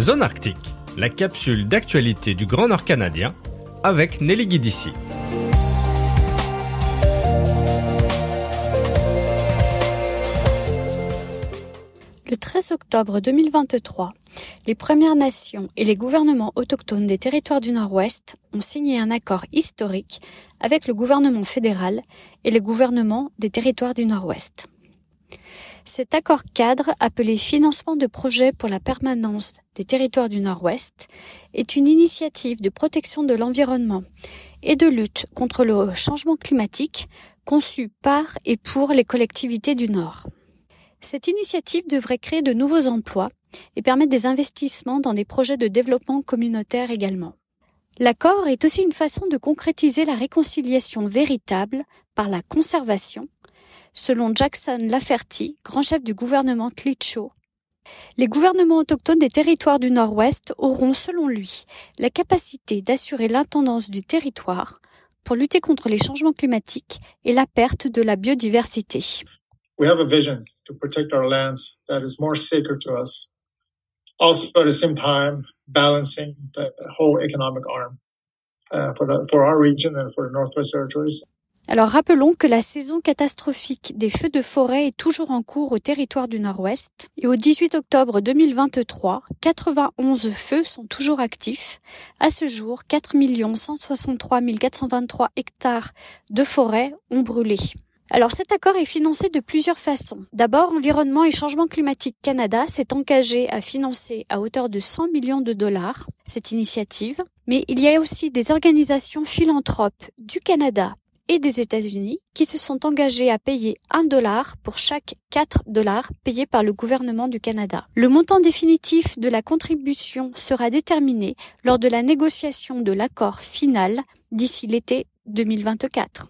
Zone Arctique, la capsule d'actualité du Grand Nord canadien avec Nelly Guidici. Le 13 octobre 2023, les Premières Nations et les gouvernements autochtones des territoires du Nord-Ouest ont signé un accord historique avec le gouvernement fédéral et les gouvernements des territoires du Nord-Ouest. Cet accord cadre, appelé Financement de projets pour la permanence des territoires du Nord-Ouest, est une initiative de protection de l'environnement et de lutte contre le changement climatique conçue par et pour les collectivités du Nord. Cette initiative devrait créer de nouveaux emplois et permettre des investissements dans des projets de développement communautaire également. L'accord est aussi une façon de concrétiser la réconciliation véritable par la conservation selon Jackson Laferty, grand chef du gouvernement Klitschko. Les gouvernements autochtones des territoires du Nord-Ouest auront, selon lui, la capacité d'assurer l'intendance du territoire pour lutter contre les changements climatiques et la perte de la biodiversité. We have a vision to protect our lands that is more sacred to us. Also, at the same time, balancing the whole economic arm uh, for, the, for our region and for the Northwest Territories. Alors rappelons que la saison catastrophique des feux de forêt est toujours en cours au territoire du Nord-Ouest et au 18 octobre 2023, 91 feux sont toujours actifs. À ce jour, 4 163 423 hectares de forêt ont brûlé. Alors cet accord est financé de plusieurs façons. D'abord, Environnement et Changement Climatique Canada s'est engagé à financer à hauteur de 100 millions de dollars cette initiative. Mais il y a aussi des organisations philanthropes du Canada et des États-Unis qui se sont engagés à payer un dollar pour chaque 4 dollars payés par le gouvernement du Canada. Le montant définitif de la contribution sera déterminé lors de la négociation de l'accord final d'ici l'été 2024.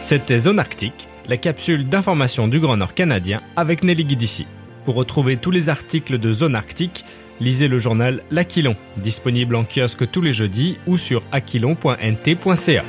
C'était Zone Arctique, la capsule d'information du Grand Nord canadien avec Nelly Guidici. Pour retrouver tous les articles de Zone Arctique, lisez le journal L'Aquilon, disponible en kiosque tous les jeudis ou sur aquilon.nt.ca.